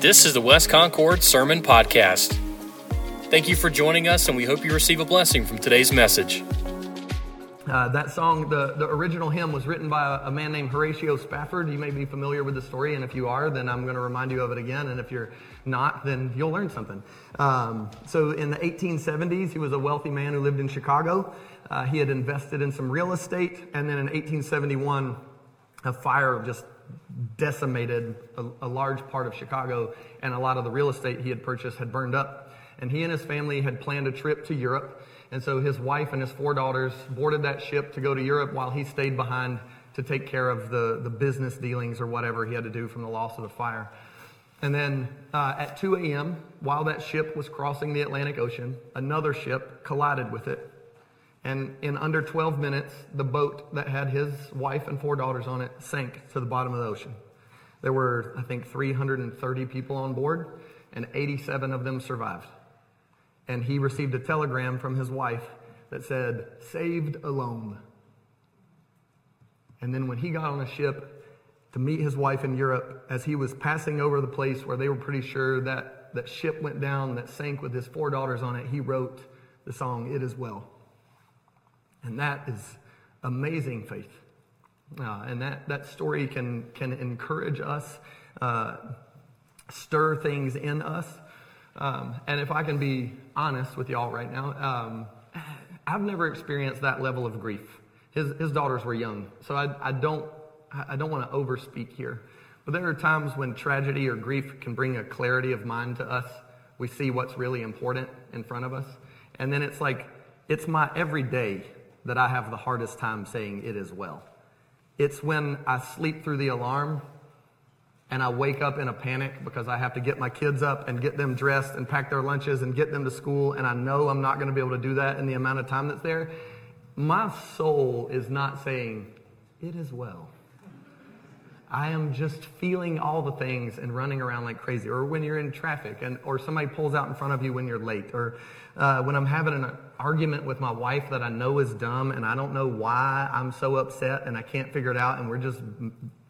This is the West Concord Sermon Podcast. Thank you for joining us, and we hope you receive a blessing from today's message. Uh, that song, the, the original hymn, was written by a, a, man named Horatio Spafford. You may be familiar with the story, and if you are, then I'm going to remind you of it again. And if you're not, then you'll learn something. Um, so, in the 1870s, he was a wealthy man who lived in Chicago. Uh, he had invested in some real estate, and then in 1871, a fire just decimated a, a large part of Chicago, and a lot of the real estate he had purchased had burned up. And he and his family had planned a trip to Europe. And so his wife and his four daughters boarded that ship to go to Europe while he stayed behind to take care of the, the business dealings or whatever he had to do from the loss of the fire. And then uh, at 2 a.m., while that ship was crossing the Atlantic Ocean, another ship collided with it. And in under 12 minutes, the boat that had his wife and four daughters on it sank to the bottom of the ocean. There were, I think, 330 people on board, and 87 of them survived and he received a telegram from his wife that said, Saved alone. And then when he got on a ship to meet his wife in Europe, as he was passing over the place where they were pretty sure that that ship went down, that sank with his four daughters on it, he wrote the song, It Is Well. And that is amazing faith. Uh, and that, that story can, can encourage us, uh, stir things in us. Um, and if I can be honest with y'all right now, um, I've never experienced that level of grief. His, his daughters were young, so I, I don't, I don't want to overspeak here. But there are times when tragedy or grief can bring a clarity of mind to us. We see what's really important in front of us. And then it's like, it's my everyday that I have the hardest time saying it is well. It's when I sleep through the alarm and I wake up in a panic because I have to get my kids up and get them dressed and pack their lunches and get them to school, and I know I'm not going to be able to do that in the amount of time that's there, my soul is not saying, It is well. I am just feeling all the things and running around like crazy. Or when you're in traffic and or somebody pulls out in front of you when you're late. Or uh, when I'm having an argument with my wife that I know is dumb and I don't know why I'm so upset and I can't figure it out and we're just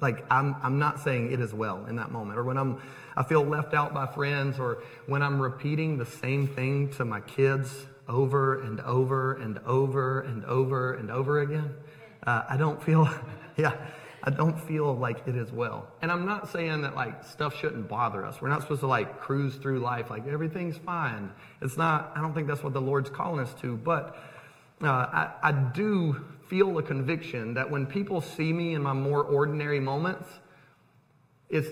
like I'm I'm not saying it as well in that moment. Or when I'm I feel left out by friends or when I'm repeating the same thing to my kids over and over and over and over and over again. Uh, I don't feel yeah. I don't feel like it is well. And I'm not saying that like stuff shouldn't bother us. We're not supposed to like cruise through life like everything's fine. It's not, I don't think that's what the Lord's calling us to. But uh, I, I do feel a conviction that when people see me in my more ordinary moments, it's,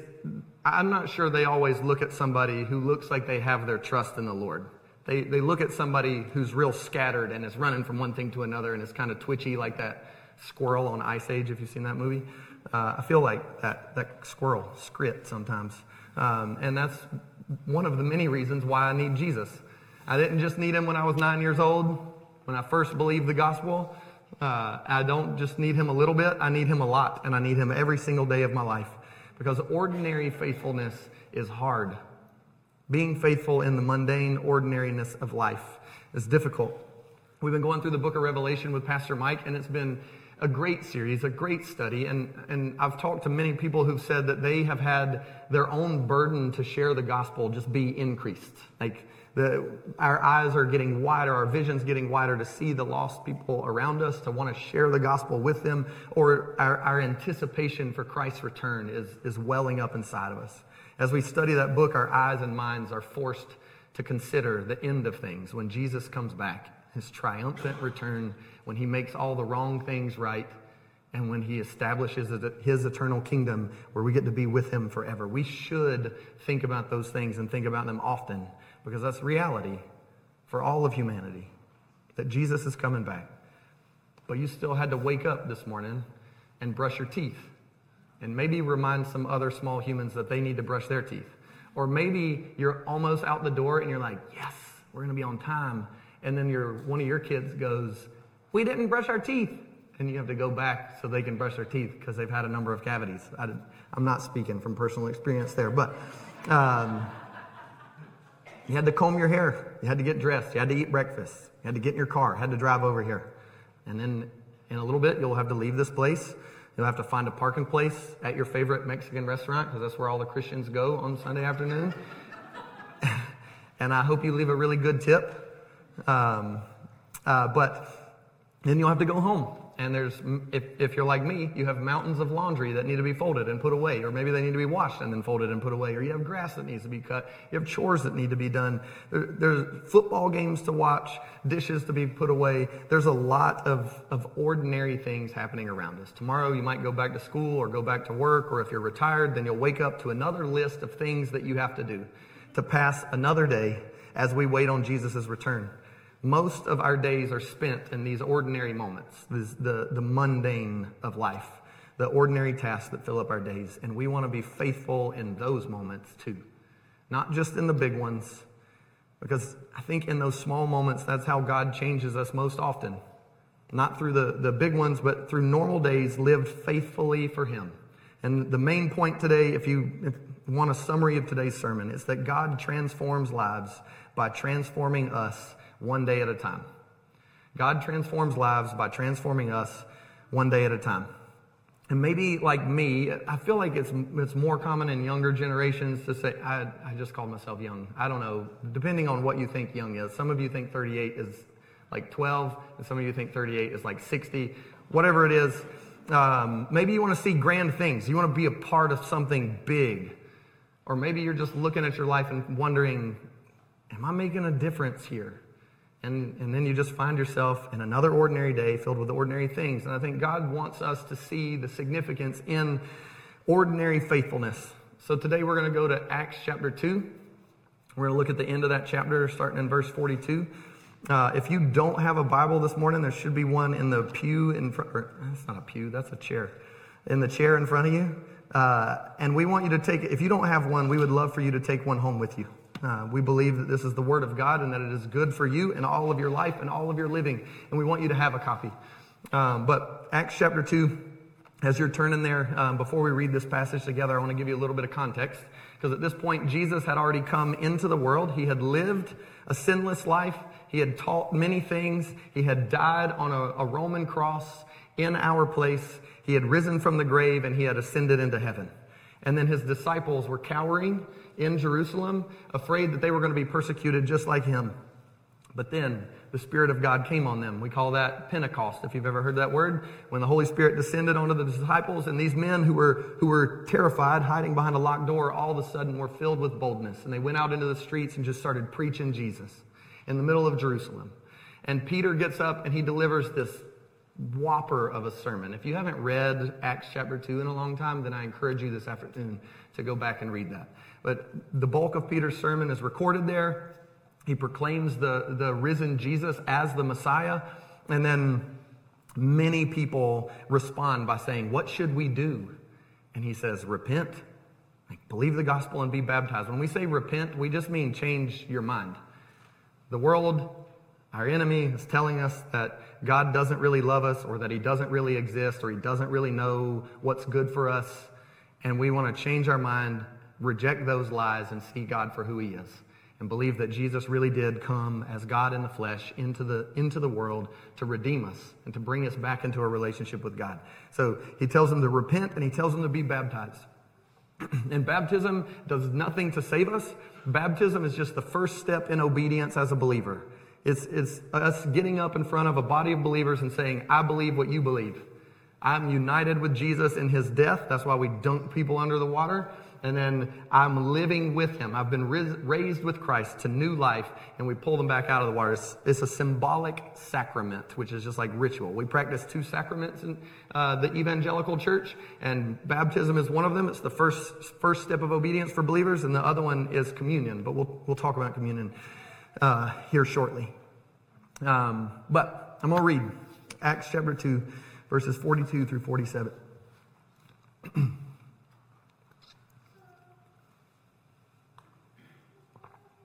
I'm not sure they always look at somebody who looks like they have their trust in the Lord. They, they look at somebody who's real scattered and is running from one thing to another and is kind of twitchy like that squirrel on Ice Age, if you've seen that movie. Uh, I feel like that, that squirrel, Scrat, sometimes. Um, and that's one of the many reasons why I need Jesus. I didn't just need him when I was nine years old, when I first believed the gospel. Uh, I don't just need him a little bit, I need him a lot, and I need him every single day of my life. Because ordinary faithfulness is hard. Being faithful in the mundane ordinariness of life is difficult. We've been going through the book of Revelation with Pastor Mike, and it's been a great series, a great study. And, and I've talked to many people who've said that they have had their own burden to share the gospel just be increased. Like the, our eyes are getting wider, our vision's getting wider to see the lost people around us, to want to share the gospel with them, or our, our anticipation for Christ's return is, is welling up inside of us. As we study that book, our eyes and minds are forced to consider the end of things when Jesus comes back, his triumphant return when he makes all the wrong things right, and when he establishes his eternal kingdom where we get to be with him forever. We should think about those things and think about them often because that's reality for all of humanity that Jesus is coming back. But you still had to wake up this morning and brush your teeth and maybe remind some other small humans that they need to brush their teeth. Or maybe you're almost out the door and you're like, yes, we're going to be on time. And then your, one of your kids goes, we didn't brush our teeth. And you have to go back so they can brush their teeth because they've had a number of cavities. I am not speaking from personal experience there, but um, you had to comb your hair. You had to get dressed. You had to eat breakfast. You had to get in your car. Had to drive over here. And then in a little bit, you'll have to leave this place You'll have to find a parking place at your favorite Mexican restaurant because that's where all the Christians go on Sunday afternoon. and I hope you leave a really good tip. Um, uh, but then you'll have to go home. And there's if, if you're like me you have mountains of laundry that need to be folded and put away or maybe they need to be washed and then folded and put away or you have grass that needs to be cut you have chores that need to be done. There, there's football games to watch dishes to be put away. There's a lot of, of ordinary things happening around us. Tomorrow you might go back to school or go back to work or if you're retired then you'll wake up to another list of things that you have to do to pass another day as we wait on jesus' return most of our days are spent in these ordinary moments, the, the mundane of life, the ordinary tasks that fill up our days. And we want to be faithful in those moments too, not just in the big ones, because I think in those small moments, that's how God changes us most often. Not through the, the big ones, but through normal days lived faithfully for Him. And the main point today, if you want a summary of today's sermon, is that God transforms lives by transforming us one day at a time. God transforms lives by transforming us one day at a time. And maybe like me, I feel like it's, it's more common in younger generations to say, I, I just call myself young. I don't know, depending on what you think young is. Some of you think 38 is like 12, and some of you think 38 is like 60. Whatever it is, um, maybe you want to see grand things. You want to be a part of something big. Or maybe you're just looking at your life and wondering, am I making a difference here? And, and then you just find yourself in another ordinary day filled with ordinary things. And I think God wants us to see the significance in ordinary faithfulness. So today we're going to go to Acts chapter 2. We're going to look at the end of that chapter, starting in verse 42. Uh, if you don't have a Bible this morning, there should be one in the pew in front. That's not a pew, that's a chair. In the chair in front of you. Uh, and we want you to take. If you don't have one, we would love for you to take one home with you. Uh, we believe that this is the Word of God and that it is good for you and all of your life and all of your living. And we want you to have a copy. Um, but Acts chapter 2, as you're turning there, um, before we read this passage together, I want to give you a little bit of context. Because at this point, Jesus had already come into the world. He had lived a sinless life. He had taught many things. He had died on a, a Roman cross in our place. He had risen from the grave and he had ascended into heaven. And then his disciples were cowering in Jerusalem, afraid that they were going to be persecuted just like him. But then the Spirit of God came on them. We call that Pentecost, if you've ever heard that word. When the Holy Spirit descended onto the disciples, and these men who were, who were terrified, hiding behind a locked door, all of a sudden were filled with boldness. And they went out into the streets and just started preaching Jesus in the middle of Jerusalem. And Peter gets up and he delivers this whopper of a sermon. If you haven't read Acts chapter 2 in a long time, then I encourage you this afternoon to go back and read that. But the bulk of Peter's sermon is recorded there. He proclaims the, the risen Jesus as the Messiah. And then many people respond by saying, What should we do? And he says, Repent, like, believe the gospel, and be baptized. When we say repent, we just mean change your mind. The world, our enemy, is telling us that God doesn't really love us, or that he doesn't really exist, or he doesn't really know what's good for us. And we want to change our mind reject those lies and see God for who he is and believe that Jesus really did come as God in the flesh into the, into the world to redeem us and to bring us back into a relationship with God. So he tells them to repent and he tells them to be baptized. and baptism does nothing to save us. Baptism is just the first step in obedience as a believer. It's, it's us getting up in front of a body of believers and saying, I believe what you believe. I'm united with Jesus in his death. That's why we dunk people under the water and then I'm living with him. I've been raised with Christ to new life, and we pull them back out of the water. It's, it's a symbolic sacrament, which is just like ritual. We practice two sacraments in uh, the evangelical church, and baptism is one of them. It's the first first step of obedience for believers, and the other one is communion. But we'll we'll talk about communion uh, here shortly. Um, but I'm going to read Acts chapter two, verses 42 through 47.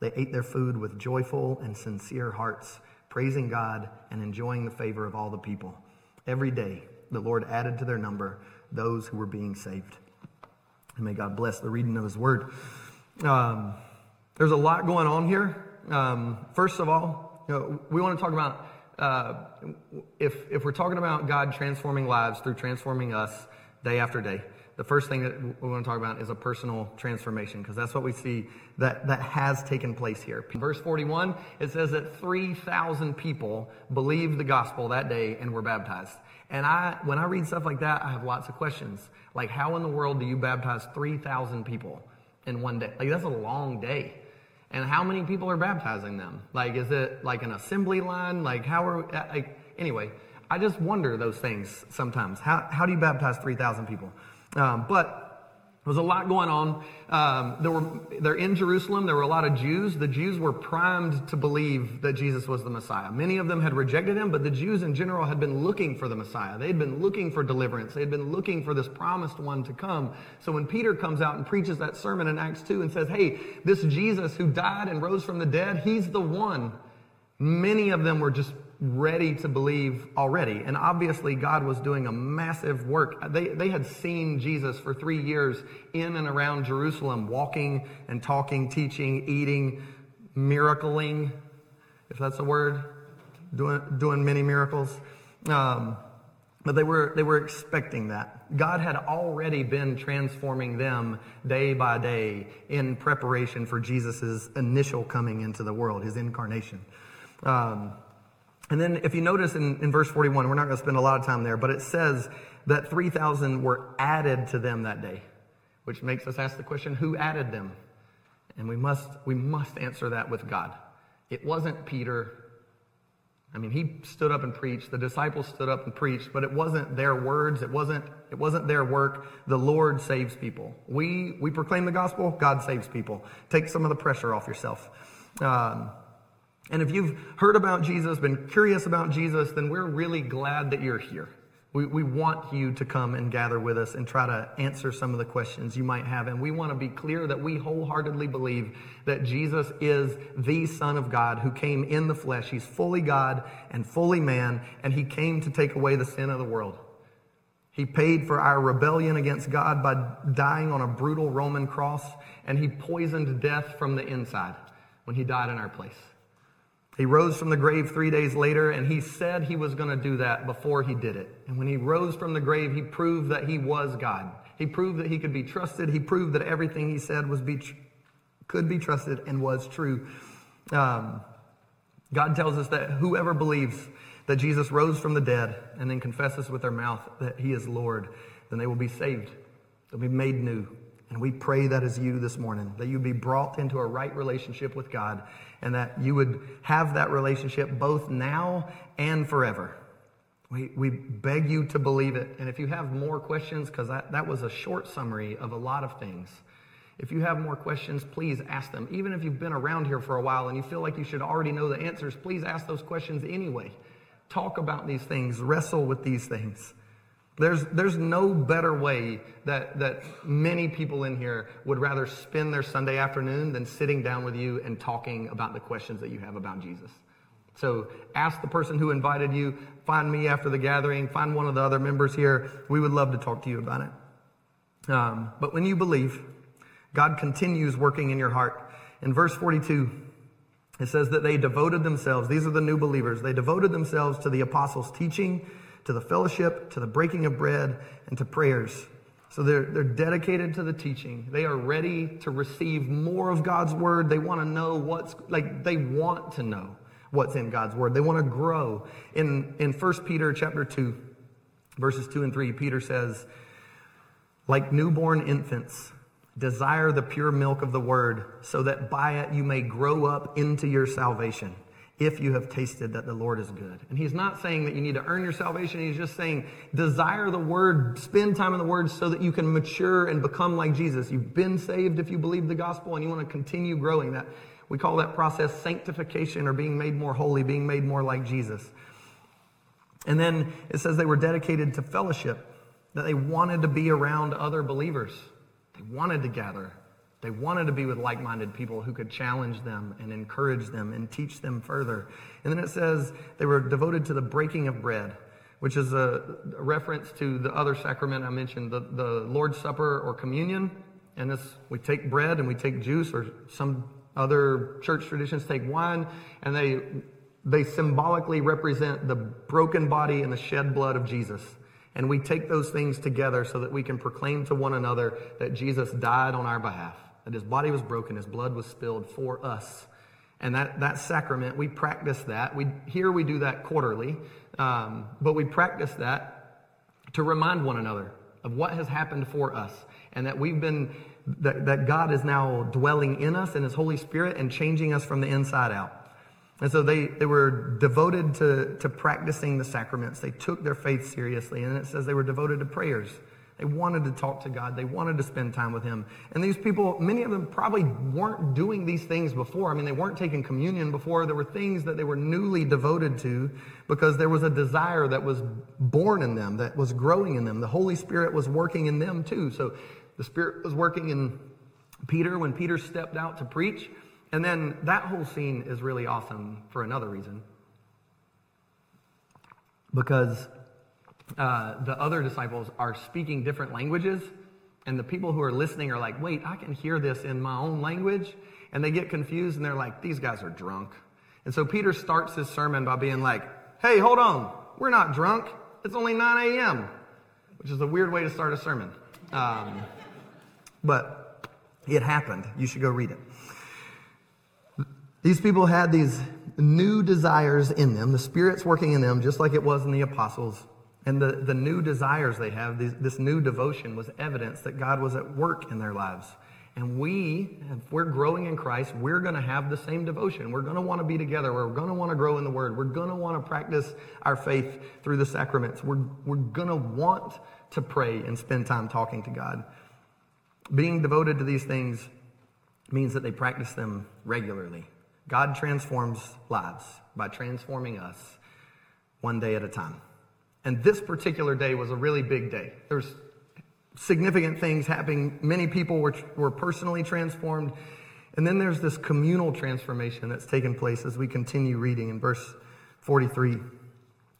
They ate their food with joyful and sincere hearts, praising God and enjoying the favor of all the people. Every day the Lord added to their number those who were being saved. And may God bless the reading of His word. Um, there's a lot going on here. Um, first of all, you know, we want to talk about uh, if, if we're talking about God transforming lives through transforming us day after day, the first thing that we want to talk about is a personal transformation because that's what we see that, that has taken place here. Verse 41, it says that 3,000 people believed the gospel that day and were baptized. And I, when I read stuff like that, I have lots of questions. Like, how in the world do you baptize 3,000 people in one day? Like, that's a long day. And how many people are baptizing them? Like, is it like an assembly line? Like, how are, like, anyway, I just wonder those things sometimes. How, how do you baptize 3,000 people? Um, but there was a lot going on. Um, there were, they're in Jerusalem. There were a lot of Jews. The Jews were primed to believe that Jesus was the Messiah. Many of them had rejected him, but the Jews in general had been looking for the Messiah. They had been looking for deliverance. They had been looking for this promised one to come. So when Peter comes out and preaches that sermon in Acts 2 and says, hey, this Jesus who died and rose from the dead, he's the one. Many of them were just ready to believe already. And obviously, God was doing a massive work. They, they had seen Jesus for three years in and around Jerusalem, walking and talking, teaching, eating, miracling, if that's a word, doing, doing many miracles. Um, but they were, they were expecting that. God had already been transforming them day by day in preparation for Jesus' initial coming into the world, his incarnation. Um, and then if you notice in, in verse 41, we're not going to spend a lot of time there, but it says that 3,000 were added to them that day, which makes us ask the question, who added them? And we must, we must answer that with God. It wasn't Peter. I mean, he stood up and preached. The disciples stood up and preached, but it wasn't their words. It wasn't, it wasn't their work. The Lord saves people. We, we proclaim the gospel. God saves people. Take some of the pressure off yourself. Um, and if you've heard about Jesus, been curious about Jesus, then we're really glad that you're here. We, we want you to come and gather with us and try to answer some of the questions you might have. And we want to be clear that we wholeheartedly believe that Jesus is the Son of God who came in the flesh. He's fully God and fully man, and he came to take away the sin of the world. He paid for our rebellion against God by dying on a brutal Roman cross, and he poisoned death from the inside when he died in our place. He rose from the grave three days later, and he said he was going to do that before he did it. And when he rose from the grave, he proved that he was God. He proved that he could be trusted. He proved that everything he said was be tr- could be trusted and was true. Um, God tells us that whoever believes that Jesus rose from the dead and then confesses with their mouth that he is Lord, then they will be saved. They'll be made new. And we pray that is you this morning, that you be brought into a right relationship with God and that you would have that relationship both now and forever. We, we beg you to believe it. And if you have more questions, because that, that was a short summary of a lot of things. If you have more questions, please ask them. Even if you've been around here for a while and you feel like you should already know the answers, please ask those questions anyway. Talk about these things, wrestle with these things. There's, there's no better way that, that many people in here would rather spend their Sunday afternoon than sitting down with you and talking about the questions that you have about Jesus. So ask the person who invited you, find me after the gathering, find one of the other members here. We would love to talk to you about it. Um, but when you believe, God continues working in your heart. In verse 42, it says that they devoted themselves, these are the new believers, they devoted themselves to the apostles' teaching to the fellowship, to the breaking of bread, and to prayers. So they're, they're dedicated to the teaching. They are ready to receive more of God's word. They want to know what's, like, they want to know what's in God's word. They want to grow. In, in 1 Peter chapter 2, verses 2 and 3, Peter says, like newborn infants, desire the pure milk of the word, so that by it you may grow up into your salvation if you have tasted that the Lord is good. And he's not saying that you need to earn your salvation. He's just saying desire the word, spend time in the word so that you can mature and become like Jesus. You've been saved if you believe the gospel and you want to continue growing that. We call that process sanctification or being made more holy, being made more like Jesus. And then it says they were dedicated to fellowship. that they wanted to be around other believers. They wanted to gather. They wanted to be with like minded people who could challenge them and encourage them and teach them further. And then it says they were devoted to the breaking of bread, which is a, reference to the other sacrament I mentioned, the, the Lord's Supper or communion. And this, we take bread and we take juice, or some other church traditions take wine, and they, they symbolically represent the broken body and the shed blood of Jesus. And we take those things together so that we can proclaim to one another that Jesus died on our behalf, that his body was broken, his blood was spilled for us. And that, that sacrament, we practice that. We, here we do that quarterly, um, but we practice that to remind one another of what has happened for us and that we've been, that, that God is now dwelling in us in his Holy Spirit and changing us from the inside out. And so they, they were devoted to, to practicing the sacraments. They took their faith seriously. And it says they were devoted to prayers. They wanted to talk to God. They wanted to spend time with Him. And these people, many of them probably weren't doing these things before. I mean, they weren't taking communion before. There were things that they were newly devoted to because there was a desire that was born in them, that was growing in them. The Holy Spirit was working in them too. So the Spirit was working in Peter when Peter stepped out to preach. And then that whole scene is really awesome for another reason. Because uh, the other disciples are speaking different languages, and the people who are listening are like, wait, I can hear this in my own language. And they get confused and they're like, these guys are drunk. And so Peter starts his sermon by being like, hey, hold on, we're not drunk. It's only 9 a.m., which is a weird way to start a sermon. Um, but it happened. You should go read it. These people had these new desires in them. The Spirit's working in them just like it was in the apostles. And the, the new desires they have, this, this new devotion was evidence that God was at work in their lives. And we, if we're growing in Christ, we're going to have the same devotion. We're going to want to be together. We're going to want to grow in the Word. We're going to want to practice our faith through the sacraments. We're, we're going to want to pray and spend time talking to God. Being devoted to these things means that they practice them regularly. God transforms lives by transforming us one day at a time. And this particular day was a really big day. There's significant things happening. Many people were, were personally transformed. And then there's this communal transformation that's taken place as we continue reading in verse 43.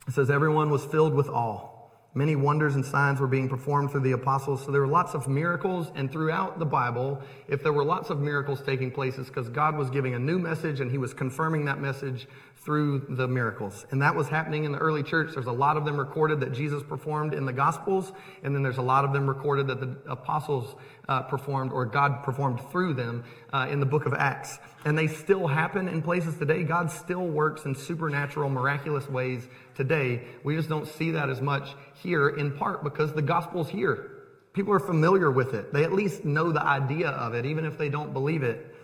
It says, Everyone was filled with awe. Many wonders and signs were being performed through the apostles. So there were lots of miracles. And throughout the Bible, if there were lots of miracles taking place, it's because God was giving a new message and he was confirming that message through the miracles. And that was happening in the early church. There's a lot of them recorded that Jesus performed in the Gospels. And then there's a lot of them recorded that the apostles uh, performed or God performed through them uh, in the book of Acts. And they still happen in places today. God still works in supernatural, miraculous ways today. We just don't see that as much here in part because the gospel's here. People are familiar with it. They at least know the idea of it, even if they don't believe it.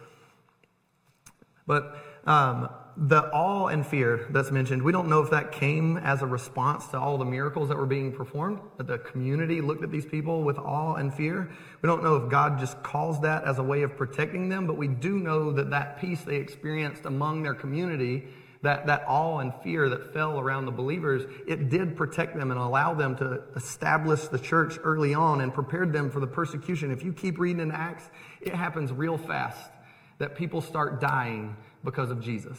But um, the awe and fear that's mentioned, we don't know if that came as a response to all the miracles that were being performed, that the community looked at these people with awe and fear. We don't know if God just calls that as a way of protecting them, but we do know that that peace they experienced among their community, that, that awe and fear that fell around the believers, it did protect them and allow them to establish the church early on and prepared them for the persecution. If you keep reading in Acts, it happens real fast that people start dying because of Jesus.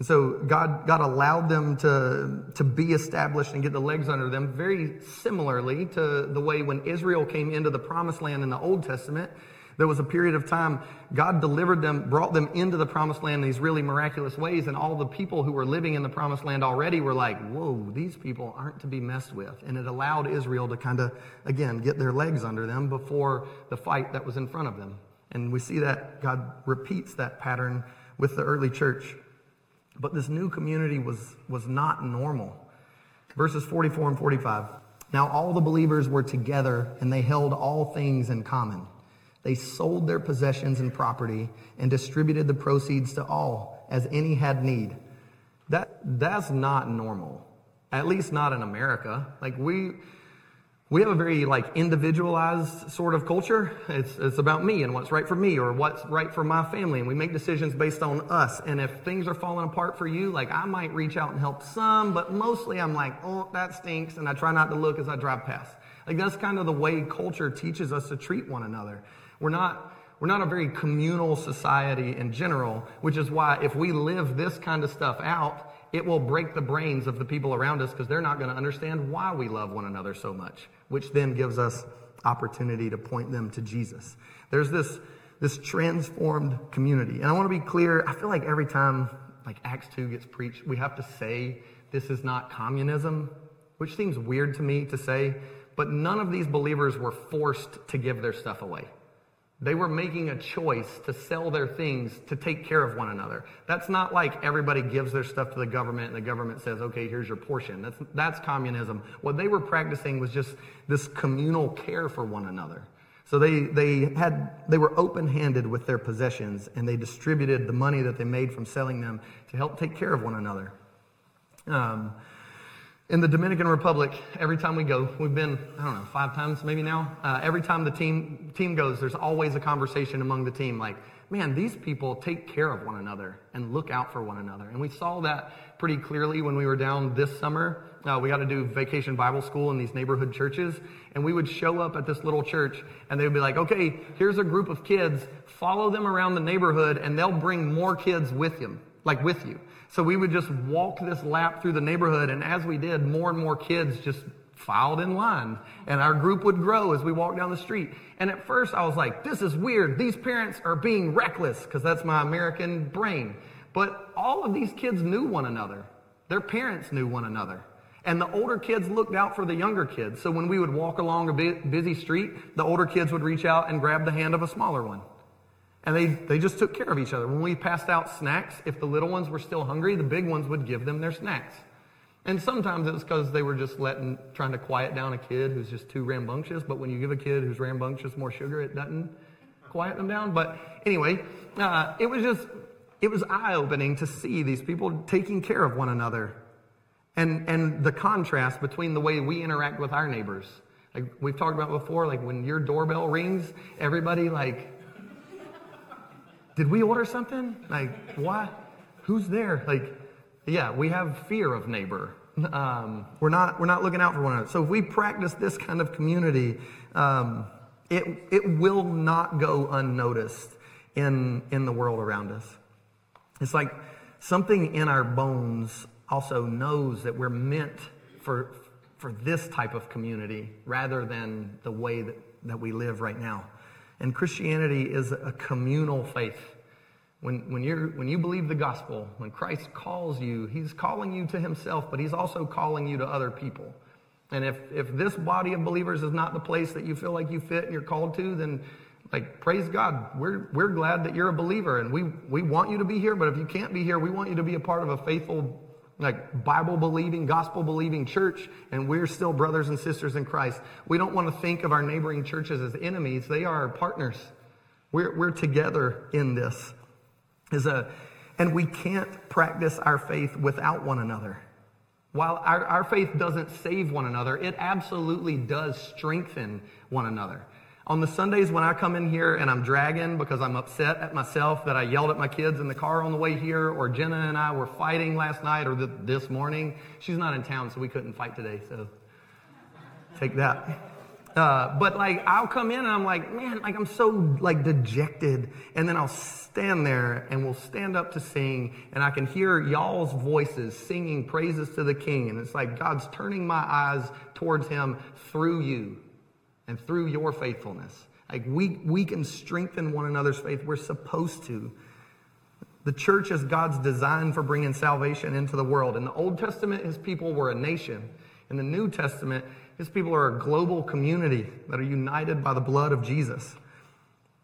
And so God, God allowed them to, to be established and get the legs under them very similarly to the way when Israel came into the promised land in the Old Testament. There was a period of time God delivered them, brought them into the promised land in these really miraculous ways, and all the people who were living in the promised land already were like, whoa, these people aren't to be messed with. And it allowed Israel to kind of, again, get their legs under them before the fight that was in front of them. And we see that God repeats that pattern with the early church. But this new community was, was not normal. Verses 44 and 45. Now all the believers were together and they held all things in common. They sold their possessions and property and distributed the proceeds to all as any had need. That, that's not normal. At least not in America. Like we, we have a very like individualized sort of culture. It's, it's about me and what's right for me or what's right for my family. And we make decisions based on us. And if things are falling apart for you, like I might reach out and help some, but mostly I'm like, oh, that stinks. And I try not to look as I drive past. Like that's kind of the way culture teaches us to treat one another. We're not, we're not a very communal society in general, which is why if we live this kind of stuff out, it will break the brains of the people around us because they're not going to understand why we love one another so much, which then gives us opportunity to point them to Jesus. There's this, this transformed community. And I want to be clear, I feel like every time like Acts 2 gets preached, we have to say this is not communism, which seems weird to me to say, but none of these believers were forced to give their stuff away. They were making a choice to sell their things to take care of one another. That's not like everybody gives their stuff to the government and the government says, okay, here's your portion. That's, that's communism. What they were practicing was just this communal care for one another. So they, they had, they were open-handed with their possessions and they distributed the money that they made from selling them to help take care of one another. Um, in the Dominican Republic, every time we go, we've been, I don't know, five times maybe now. Uh, every time the team, team goes, there's always a conversation among the team like, man, these people take care of one another and look out for one another. And we saw that pretty clearly when we were down this summer. Uh, we got to do vacation Bible school in these neighborhood churches. And we would show up at this little church and they would be like, okay, here's a group of kids. Follow them around the neighborhood and they'll bring more kids with them, like with you. So we would just walk this lap through the neighborhood, and as we did, more and more kids just filed in line. And our group would grow as we walked down the street. And at first, I was like, this is weird. These parents are being reckless, because that's my American brain. But all of these kids knew one another, their parents knew one another. And the older kids looked out for the younger kids. So when we would walk along a busy street, the older kids would reach out and grab the hand of a smaller one. And they, they just took care of each other. When we passed out snacks, if the little ones were still hungry, the big ones would give them their snacks. And sometimes it was because they were just letting, trying to quiet down a kid who's just too rambunctious. But when you give a kid who's rambunctious more sugar, it doesn't quiet them down. But anyway, uh, it was just, it was eye opening to see these people taking care of one another. And, and the contrast between the way we interact with our neighbors. Like we've talked about before, like when your doorbell rings, everybody like did we order something? Like, what? Who's there? Like, yeah, we have fear of neighbor. Um, we're not we're not looking out for one another. So if we practice this kind of community, um, it it will not go unnoticed in in the world around us. It's like something in our bones also knows that we're meant for for this type of community rather than the way that, that we live right now. And Christianity is a communal faith. When, when, you're, when you believe the gospel, when Christ calls you, he's calling you to himself, but he's also calling you to other people. And if, if this body of believers is not the place that you feel like you fit and you're called to, then like praise God. We're, we're glad that you're a believer and we, we want you to be here, but if you can't be here, we want you to be a part of a faithful like Bible believing, gospel believing church, and we're still brothers and sisters in Christ. We don't want to think of our neighboring churches as enemies. They are our partners. We're, we're together in this. Is a, and we can't practice our faith without one another. While our, our faith doesn't save one another, it absolutely does strengthen one another. On the Sundays when I come in here and I'm dragging because I'm upset at myself that I yelled at my kids in the car on the way here, or Jenna and I were fighting last night or this morning. She's not in town, so we couldn't fight today, so take that. Uh, but like I'll come in and I'm like, man, like I'm so like dejected, and then I'll stand there and we'll stand up to sing, and I can hear y'all's voices singing praises to the King, and it's like God's turning my eyes towards Him through you and through your faithfulness. Like we, we can strengthen one another's faith. We're supposed to. The church is God's design for bringing salvation into the world. In the Old Testament, his people were a nation. In the New Testament, his people are a global community that are united by the blood of Jesus.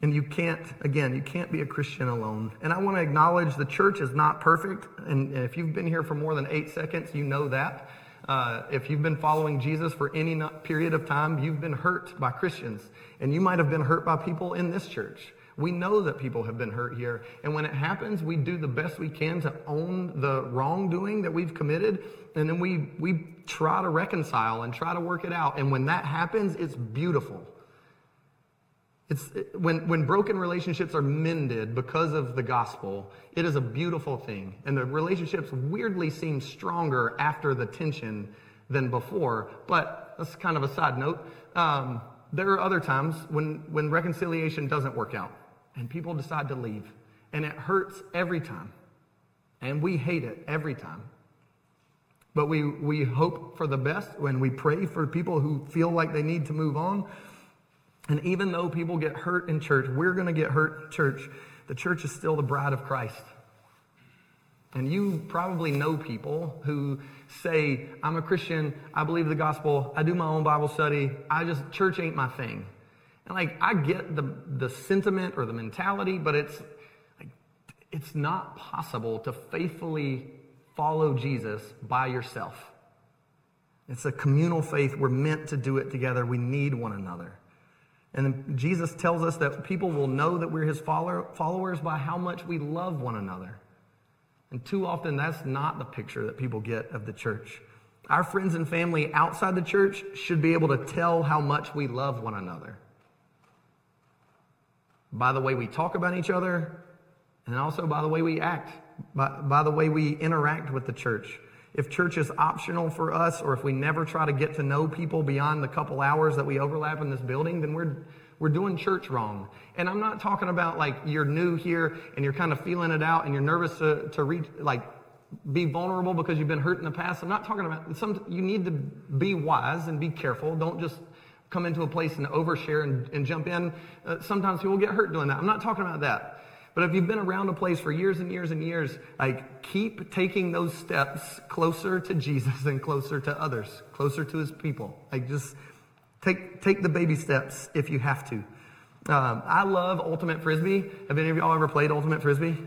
And you can't, again, you can't be a Christian alone. And I want to acknowledge the church is not perfect. And if you've been here for more than eight seconds, you know that. Uh, if you've been following Jesus for any period of time, you've been hurt by Christians. And you might have been hurt by people in this church. We know that people have been hurt here. And when it happens, we do the best we can to own the wrongdoing that we've committed. And then we, we try to reconcile and try to work it out. And when that happens, it's beautiful. It's when, when broken relationships are mended because of the gospel, it is a beautiful thing. And the relationships weirdly seem stronger after the tension than before. But that's kind of a side note. Um, there are other times when, when reconciliation doesn't work out and people decide to leave. And it hurts every time. And we hate it every time. But we, we hope for the best when we pray for people who feel like they need to move on. And even though people get hurt in church, we're going to get hurt in church. The church is still the bride of Christ. And you probably know people who say, I'm a Christian, I believe the gospel, I do my own Bible study, I just, church ain't my thing. And like, I get the, the sentiment or the mentality, but it's it's not possible to faithfully follow Jesus by yourself. It's a communal faith. We're meant to do it together. We need one another. And Jesus tells us that people will know that we're his followers by how much we love one another. And too often, that's not the picture that people get of the church. Our friends and family outside the church should be able to tell how much we love one another by the way we talk about each other, and also by the way we act, by, by the way we interact with the church. If church is optional for us, or if we never try to get to know people beyond the couple hours that we overlap in this building, then we're, we're doing church wrong. And I'm not talking about like you're new here and you're kind of feeling it out and you're nervous to, to reach, like, be vulnerable because you've been hurt in the past. I'm not talking about some, you need to be wise and be careful. Don't just come into a place and overshare and, and jump in. Uh, sometimes people get hurt doing that. I'm not talking about that. But if you've been around a place for years and years and years, like keep taking those steps closer to Jesus and closer to others, closer to his people. Like just take, take the baby steps if you have to. Um, I love Ultimate Frisbee. Have any of y'all ever played Ultimate Frisbee?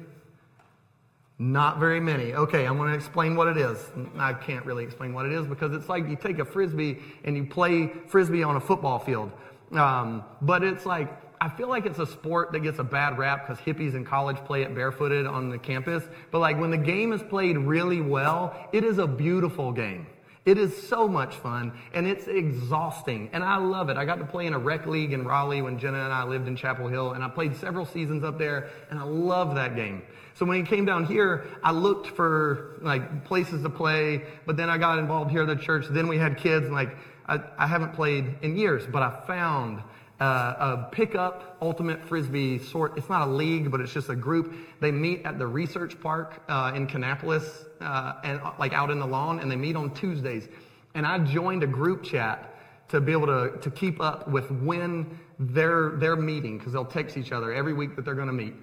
Not very many. Okay, I'm going to explain what it is. I can't really explain what it is because it's like you take a frisbee and you play frisbee on a football field. Um, but it's like, I feel like it's a sport that gets a bad rap because hippies in college play it barefooted on the campus. But like when the game is played really well, it is a beautiful game. It is so much fun and it's exhausting and I love it. I got to play in a rec league in Raleigh when Jenna and I lived in Chapel Hill and I played several seasons up there and I love that game. So when he came down here, I looked for like places to play, but then I got involved here at the church. Then we had kids and like I, I haven't played in years, but I found uh, a pickup ultimate frisbee sort. It's not a league, but it's just a group. They meet at the research park uh, in Kannapolis uh, and like out in the lawn, and they meet on Tuesdays. And I joined a group chat to be able to, to keep up with when they're, they're meeting because they'll text each other every week that they're going to meet.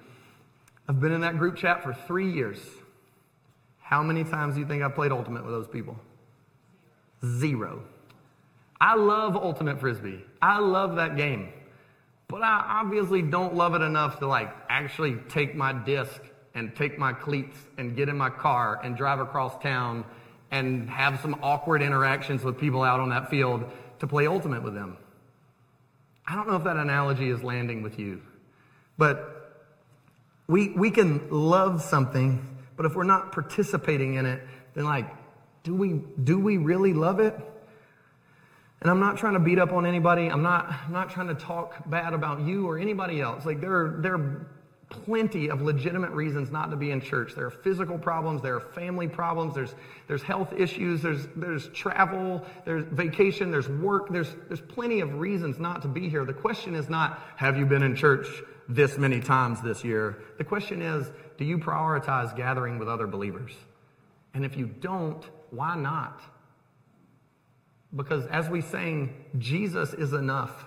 I've been in that group chat for three years. How many times do you think I played Ultimate with those people? Zero. I love Ultimate Frisbee. I love that game. But I obviously don't love it enough to like actually take my disc and take my cleats and get in my car and drive across town and have some awkward interactions with people out on that field to play Ultimate with them. I don't know if that analogy is landing with you, but we, we can love something, but if we're not participating in it, then like, do we, do we really love it? And I'm not trying to beat up on anybody. I'm not, I'm not trying to talk bad about you or anybody else. Like there are, there are plenty of legitimate reasons not to be in church. There are physical problems, there are family problems, there's, there's health issues, there's, there's travel, there's vacation, there's work, there's, there's plenty of reasons not to be here. The question is not, have you been in church this many times this year. The question is, do you prioritize gathering with other believers? And if you don't, why not? Because as we sang, Jesus is enough.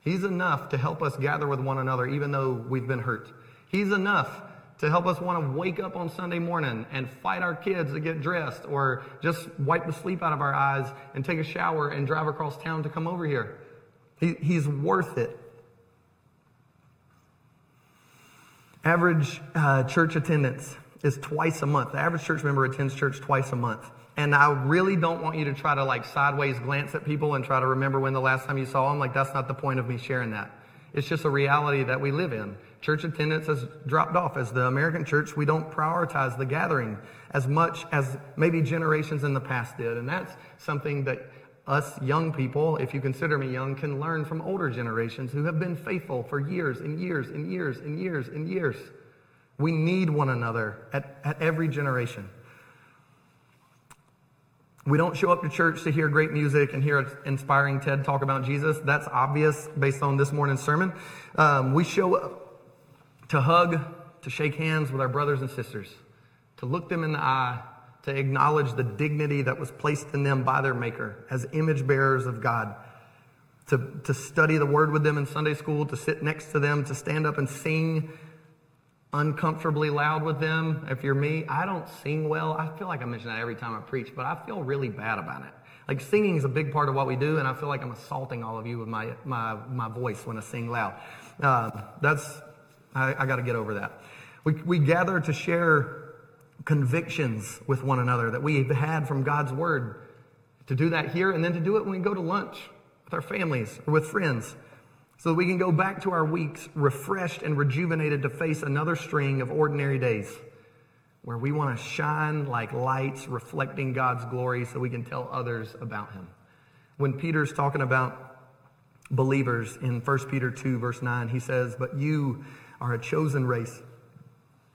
He's enough to help us gather with one another, even though we've been hurt. He's enough to help us want to wake up on Sunday morning and fight our kids to get dressed or just wipe the sleep out of our eyes and take a shower and drive across town to come over here. He, he's worth it. Average uh, church attendance is twice a month. The average church member attends church twice a month. And I really don't want you to try to like sideways glance at people and try to remember when the last time you saw them. Like, that's not the point of me sharing that. It's just a reality that we live in. Church attendance has dropped off. As the American church, we don't prioritize the gathering as much as maybe generations in the past did. And that's something that us young people, if you consider me young, can learn from older generations who have been faithful for years and years and years and years and years. We need one another at, at every generation. We don't show up to church to hear great music and hear inspiring TED talk about Jesus. That's obvious based on this morning's sermon. Um, we show up to hug, to shake hands with our brothers and sisters, to look them in the eye, to acknowledge the dignity that was placed in them by their Maker as image bearers of God, to, to study the Word with them in Sunday school, to sit next to them, to stand up and sing uncomfortably loud with them. If you're me, I don't sing well. I feel like I mention that every time I preach, but I feel really bad about it. Like singing is a big part of what we do, and I feel like I'm assaulting all of you with my my my voice when I sing loud. Uh, that's I, I got to get over that. We we gather to share convictions with one another that we've had from God's word. To do that here, and then to do it when we go to lunch with our families or with friends so that we can go back to our weeks refreshed and rejuvenated to face another string of ordinary days where we want to shine like lights reflecting God's glory so we can tell others about Him. When Peter's talking about believers in 1 Peter 2, verse 9, he says, But you are a chosen race,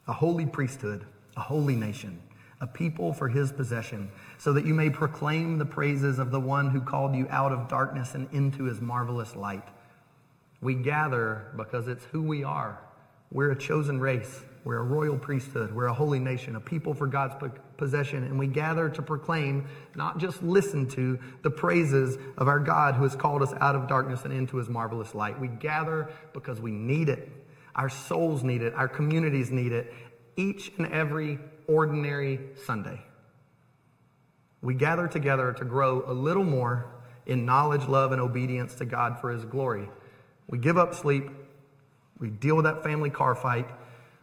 a holy priesthood, a holy nation, a people for His possession, so that you may proclaim the praises of the one who called you out of darkness and into His marvelous light. We gather because it's who we are. We're a chosen race. We're a royal priesthood. We're a holy nation, a people for God's possession. And we gather to proclaim, not just listen to, the praises of our God who has called us out of darkness and into his marvelous light. We gather because we need it. Our souls need it. Our communities need it. Each and every ordinary Sunday. We gather together to grow a little more in knowledge, love, and obedience to God for his glory. We give up sleep. We deal with that family car fight.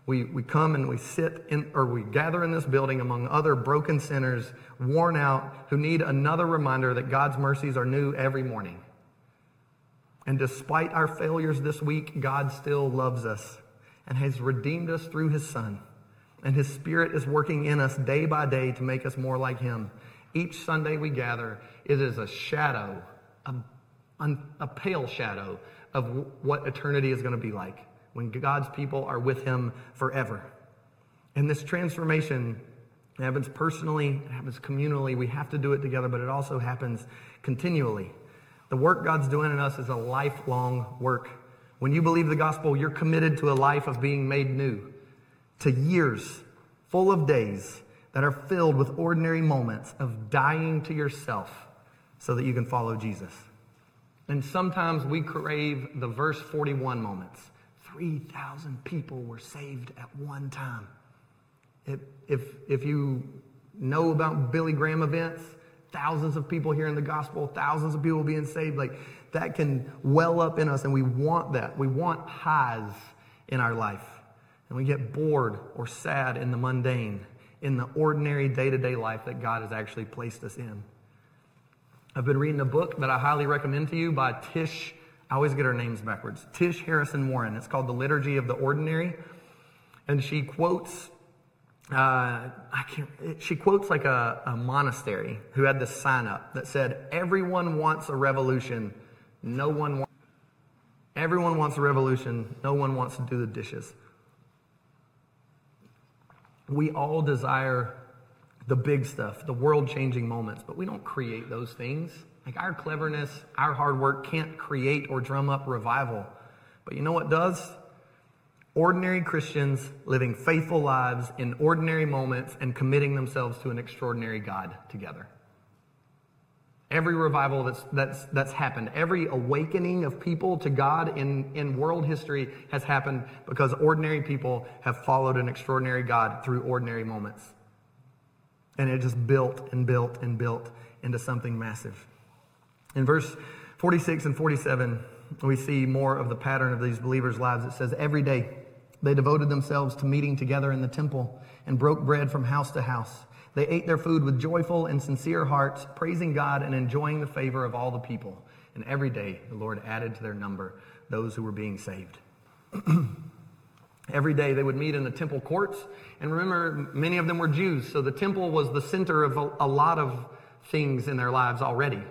We, we come and we sit in, or we gather in this building among other broken sinners, worn out, who need another reminder that God's mercies are new every morning. And despite our failures this week, God still loves us and has redeemed us through his Son. And his Spirit is working in us day by day to make us more like him. Each Sunday we gather, it is a shadow, a, a pale shadow of what eternity is going to be like when God's people are with Him forever. And this transformation happens personally, it happens communally. We have to do it together, but it also happens continually. The work God's doing in us is a lifelong work. When you believe the gospel, you're committed to a life of being made new, to years full of days that are filled with ordinary moments of dying to yourself so that you can follow Jesus. And sometimes we crave the verse 41 moments. 3,000 people were saved at one time. If, if, if you know about Billy Graham events, thousands of people hearing the gospel, thousands of people being saved, like that can well up in us, and we want that. We want highs in our life. And we get bored or sad in the mundane, in the ordinary day to day life that God has actually placed us in. I've been reading a book that I highly recommend to you by Tish. I always get her names backwards. Tish Harrison Warren. It's called The Liturgy of the Ordinary. And she quotes, uh, I can't, she quotes like a, a monastery who had this sign up that said, Everyone wants a revolution. No one wants. Everyone wants a revolution. No one wants to do the dishes. We all desire the big stuff, the world changing moments, but we don't create those things. Like our cleverness, our hard work can't create or drum up revival. But you know what does? Ordinary Christians living faithful lives in ordinary moments and committing themselves to an extraordinary God together. Every revival that's, that's, that's happened, every awakening of people to God in, in world history has happened because ordinary people have followed an extraordinary God through ordinary moments. And it just built and built and built into something massive. In verse 46 and 47, we see more of the pattern of these believers' lives. It says, Every day they devoted themselves to meeting together in the temple and broke bread from house to house. They ate their food with joyful and sincere hearts, praising God and enjoying the favor of all the people. And every day the Lord added to their number those who were being saved. Every day they would meet in the temple courts. And remember, many of them were Jews. So the temple was the center of a, a lot of things in their lives already.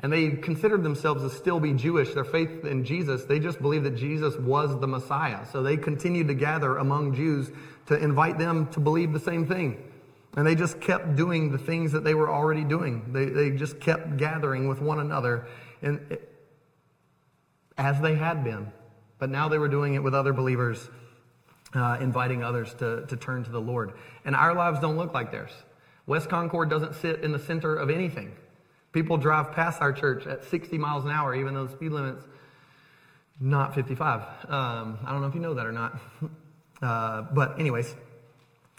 And they considered themselves to still be Jewish. Their faith in Jesus, they just believed that Jesus was the Messiah. So they continued to gather among Jews to invite them to believe the same thing. And they just kept doing the things that they were already doing. They, they just kept gathering with one another and, as they had been. But now they were doing it with other believers, uh, inviting others to, to turn to the Lord. And our lives don't look like theirs. West Concord doesn't sit in the center of anything. People drive past our church at 60 miles an hour, even though the speed limit's not 55. Um, I don't know if you know that or not. Uh, but, anyways,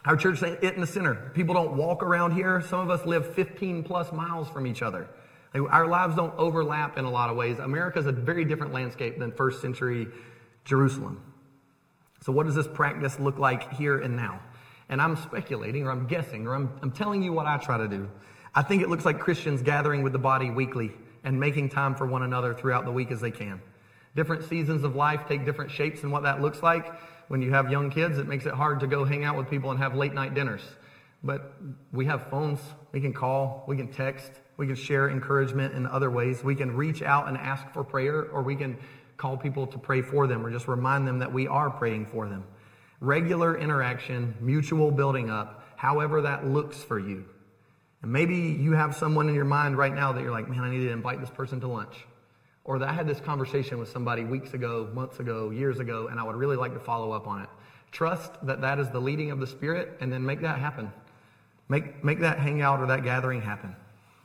our church is in the center. People don't walk around here. Some of us live 15 plus miles from each other. Our lives don't overlap in a lot of ways. America is a very different landscape than first century Jerusalem. So, what does this practice look like here and now? And I'm speculating, or I'm guessing, or I'm, I'm telling you what I try to do. I think it looks like Christians gathering with the body weekly and making time for one another throughout the week as they can. Different seasons of life take different shapes and what that looks like. When you have young kids, it makes it hard to go hang out with people and have late night dinners. But we have phones, we can call, we can text, we can share encouragement in other ways. We can reach out and ask for prayer, or we can call people to pray for them, or just remind them that we are praying for them. Regular interaction, mutual building up, however that looks for you. And maybe you have someone in your mind right now that you're like, man, I need to invite this person to lunch. Or that I had this conversation with somebody weeks ago, months ago, years ago, and I would really like to follow up on it. Trust that that is the leading of the Spirit, and then make that happen. Make, make that hangout or that gathering happen.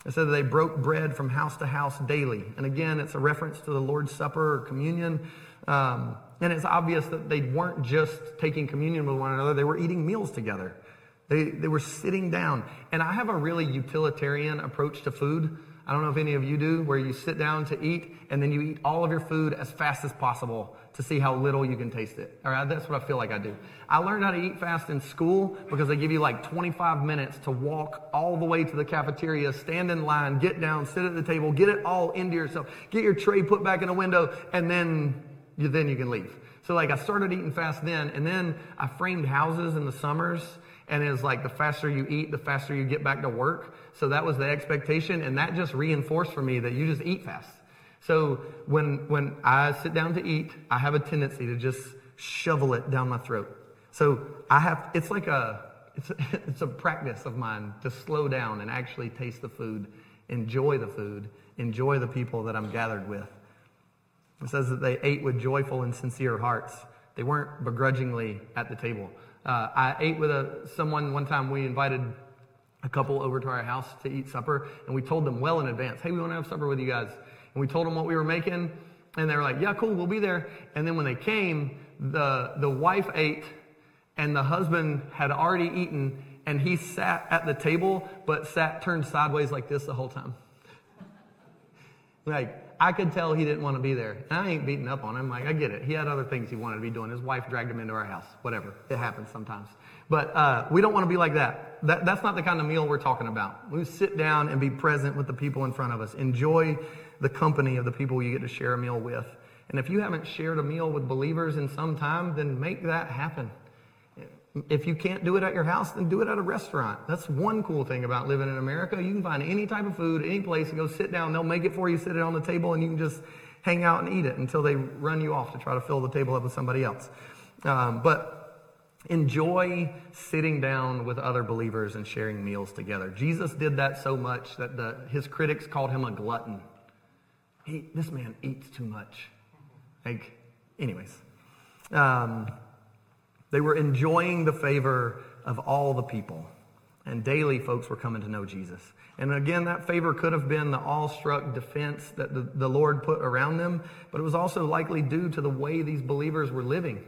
It said they broke bread from house to house daily. And again, it's a reference to the Lord's Supper or communion. Um, and it's obvious that they weren't just taking communion with one another, they were eating meals together. They, they were sitting down. And I have a really utilitarian approach to food. I don't know if any of you do, where you sit down to eat and then you eat all of your food as fast as possible to see how little you can taste it. All right, that's what I feel like I do. I learned how to eat fast in school because they give you like 25 minutes to walk all the way to the cafeteria, stand in line, get down, sit at the table, get it all into yourself, get your tray put back in the window, and then you, then you can leave. So like I started eating fast then, and then I framed houses in the summers and it's like the faster you eat, the faster you get back to work. So that was the expectation, and that just reinforced for me that you just eat fast. So when when I sit down to eat, I have a tendency to just shovel it down my throat. So I have it's like a it's a, it's a practice of mine to slow down and actually taste the food, enjoy the food, enjoy the people that I'm gathered with. It says that they ate with joyful and sincere hearts. They weren't begrudgingly at the table. Uh, I ate with a, someone one time. We invited a couple over to our house to eat supper, and we told them well in advance, "Hey, we want to have supper with you guys." And we told them what we were making, and they were like, "Yeah, cool, we'll be there." And then when they came, the the wife ate, and the husband had already eaten, and he sat at the table, but sat turned sideways like this the whole time. like I could tell he didn't want to be there. And I ain't beating up on him. Like, I get it. He had other things he wanted to be doing. His wife dragged him into our house. Whatever. It happens sometimes. But uh, we don't want to be like that. that. That's not the kind of meal we're talking about. We sit down and be present with the people in front of us. Enjoy the company of the people you get to share a meal with. And if you haven't shared a meal with believers in some time, then make that happen. If you can't do it at your house, then do it at a restaurant. That's one cool thing about living in America. You can find any type of food, any place, and go sit down. They'll make it for you, sit it on the table, and you can just hang out and eat it until they run you off to try to fill the table up with somebody else. Um, but enjoy sitting down with other believers and sharing meals together. Jesus did that so much that the, his critics called him a glutton. He, this man eats too much. Like, anyways. Um, they were enjoying the favor of all the people. And daily, folks were coming to know Jesus. And again, that favor could have been the awestruck defense that the, the Lord put around them, but it was also likely due to the way these believers were living.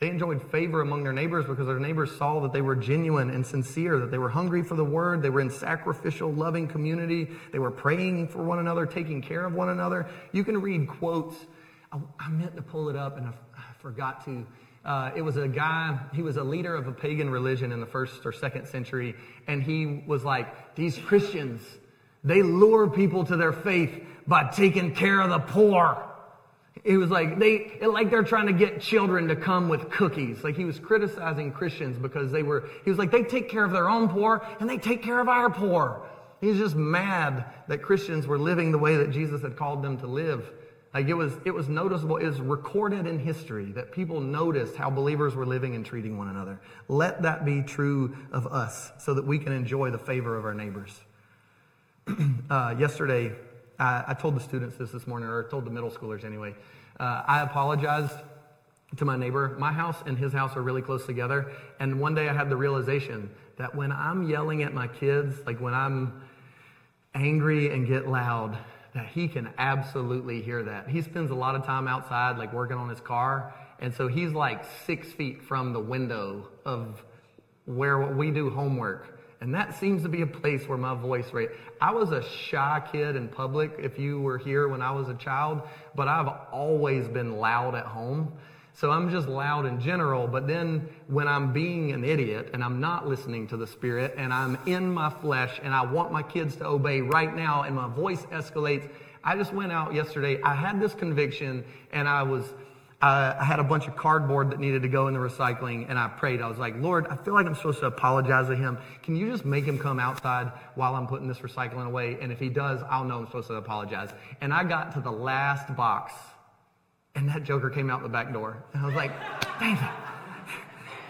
They enjoyed favor among their neighbors because their neighbors saw that they were genuine and sincere, that they were hungry for the word, they were in sacrificial, loving community, they were praying for one another, taking care of one another. You can read quotes. I, I meant to pull it up and I, I forgot to. Uh, it was a guy, he was a leader of a pagan religion in the first or second century, and he was like, These Christians, they lure people to their faith by taking care of the poor. He was like, they, like they're trying to get children to come with cookies. Like he was criticizing Christians because they were, he was like, they take care of their own poor and they take care of our poor. He's just mad that Christians were living the way that Jesus had called them to live. Like it was, it was noticeable, it was recorded in history that people noticed how believers were living and treating one another. Let that be true of us so that we can enjoy the favor of our neighbors. uh, yesterday, I, I, told the students this this morning, or told the middle schoolers anyway. Uh, I apologized to my neighbor. My house and his house are really close together. And one day I had the realization that when I'm yelling at my kids, like when I'm angry and get loud, that he can absolutely hear that. He spends a lot of time outside, like working on his car. And so he's like six feet from the window of where we do homework. And that seems to be a place where my voice rate. I was a shy kid in public if you were here when I was a child, but I've always been loud at home. So I'm just loud in general, but then when I'm being an idiot and I'm not listening to the Spirit and I'm in my flesh and I want my kids to obey right now and my voice escalates, I just went out yesterday. I had this conviction and I was, uh, I had a bunch of cardboard that needed to go in the recycling and I prayed. I was like, Lord, I feel like I'm supposed to apologize to him. Can you just make him come outside while I'm putting this recycling away? And if he does, I'll know I'm supposed to apologize. And I got to the last box and that joker came out the back door. And I was like, dang it.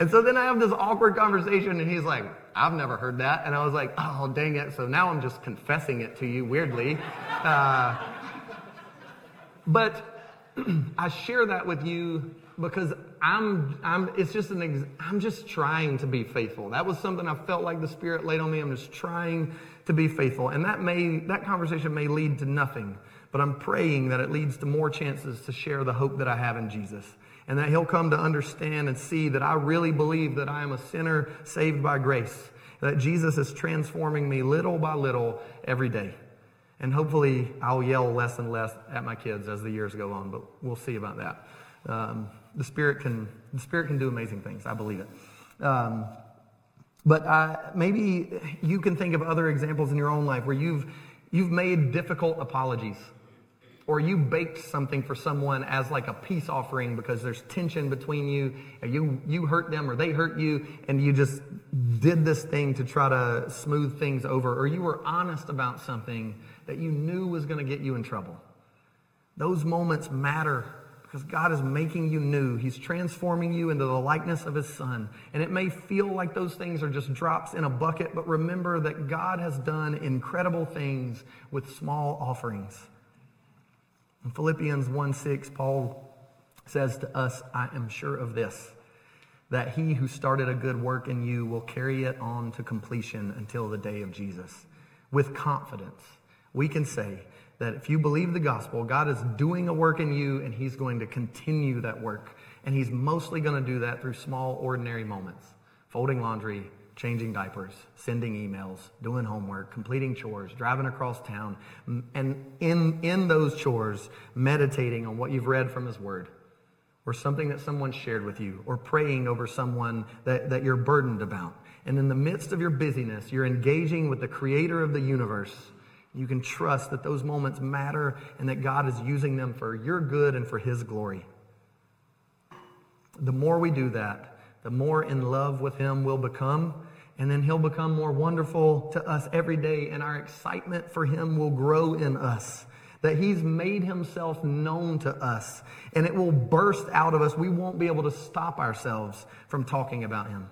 And so then I have this awkward conversation, and he's like, I've never heard that. And I was like, oh, dang it. So now I'm just confessing it to you weirdly. Uh, but I share that with you because I'm, I'm, it's just an, ex- I'm just trying to be faithful. That was something I felt like the Spirit laid on me. I'm just trying to be faithful. And that may, that conversation may lead to nothing but I'm praying that it leads to more chances to share the hope that I have in Jesus. And that he'll come to understand and see that I really believe that I am a sinner saved by grace. That Jesus is transforming me little by little every day. And hopefully I'll yell less and less at my kids as the years go on, but we'll see about that. Um, the Spirit can the Spirit can do amazing things. I believe it. Um, but I, maybe you can think of other examples in your own life where you've you've made difficult apologies or you baked something for someone as like a peace offering because there's tension between you, you you hurt them or they hurt you, and you just did this thing to try to smooth things over, or you were honest about something that you knew was going to get you in trouble. Those moments matter because God is making you new. He's transforming you into the likeness of His Son. And it may feel like those things are just drops in a bucket, but remember that God has done incredible things with small offerings. In Philippians 1 6, Paul says to us, I am sure of this, that he who started a good work in you will carry it on to completion until the day of Jesus. With confidence, we can say that if you believe the gospel, God is doing a work in you and he's going to continue that work. And he's mostly going to do that through small, ordinary moments folding laundry, changing diapers, sending emails, doing homework, completing chores, driving across town, and in, in those chores, meditating on what you've read from His Word, or something that someone shared with you, or praying over someone that, that you're burdened about. And in the midst of your busyness, you're engaging with the Creator of the universe. You can trust that those moments matter and that God is using them for your good and for His glory. The more we do that, the more in love with Him we'll become, and then He'll become more wonderful to us every day, and our excitement for Him will grow in us. That He's made Himself known to us, and it will burst out of us. We won't be able to stop ourselves from talking about Him.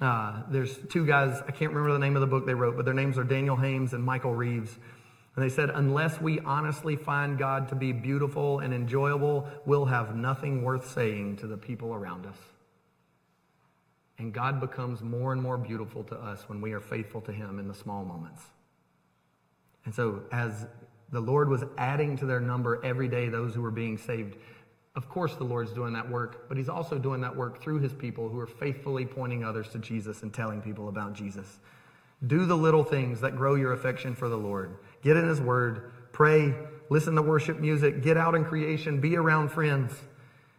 Uh, there's two guys, I can't remember the name of the book they wrote, but their names are Daniel Hames and Michael Reeves. And they said, unless we honestly find God to be beautiful and enjoyable, we'll have nothing worth saying to the people around us. And God becomes more and more beautiful to us when we are faithful to Him in the small moments. And so, as the Lord was adding to their number every day those who were being saved, of course, the Lord's doing that work, but He's also doing that work through His people who are faithfully pointing others to Jesus and telling people about Jesus. Do the little things that grow your affection for the Lord. Get in His Word, pray, listen to worship music, get out in creation, be around friends.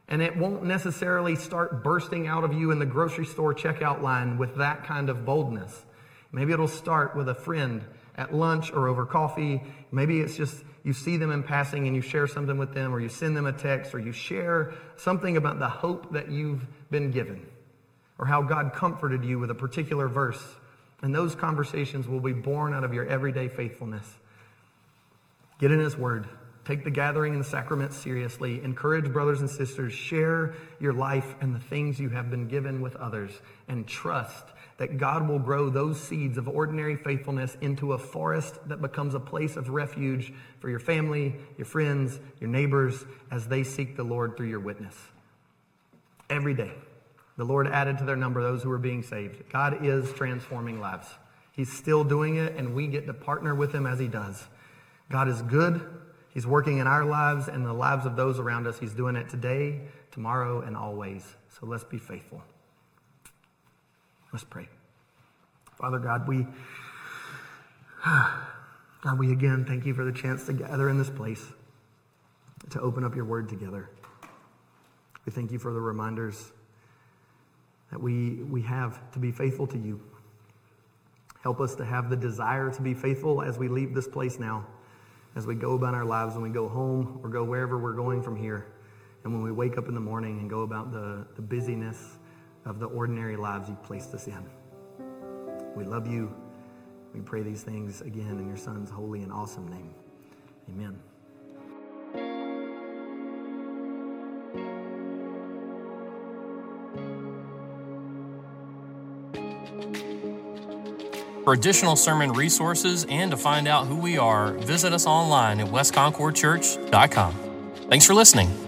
And it won't necessarily start bursting out of you in the grocery store checkout line with that kind of boldness. Maybe it'll start with a friend at lunch or over coffee. Maybe it's just you see them in passing and you share something with them, or you send them a text, or you share something about the hope that you've been given, or how God comforted you with a particular verse. And those conversations will be born out of your everyday faithfulness. Get in His Word. Take the gathering and the sacraments seriously. Encourage brothers and sisters. Share your life and the things you have been given with others. And trust that God will grow those seeds of ordinary faithfulness into a forest that becomes a place of refuge for your family, your friends, your neighbors as they seek the Lord through your witness. Every day, the Lord added to their number those who are being saved. God is transforming lives. He's still doing it, and we get to partner with Him as He does. God is good. He's working in our lives and the lives of those around us. He's doing it today, tomorrow, and always. So let's be faithful. Let's pray. Father God, we God, we again thank you for the chance to gather in this place to open up your word together. We thank you for the reminders that we, we have to be faithful to you. Help us to have the desire to be faithful as we leave this place now as we go about our lives, when we go home or go wherever we're going from here, and when we wake up in the morning and go about the, the busyness of the ordinary lives you've placed us in. We love you. We pray these things again in your Son's holy and awesome name. Amen. For additional sermon resources and to find out who we are, visit us online at westconcordchurch.com. Thanks for listening.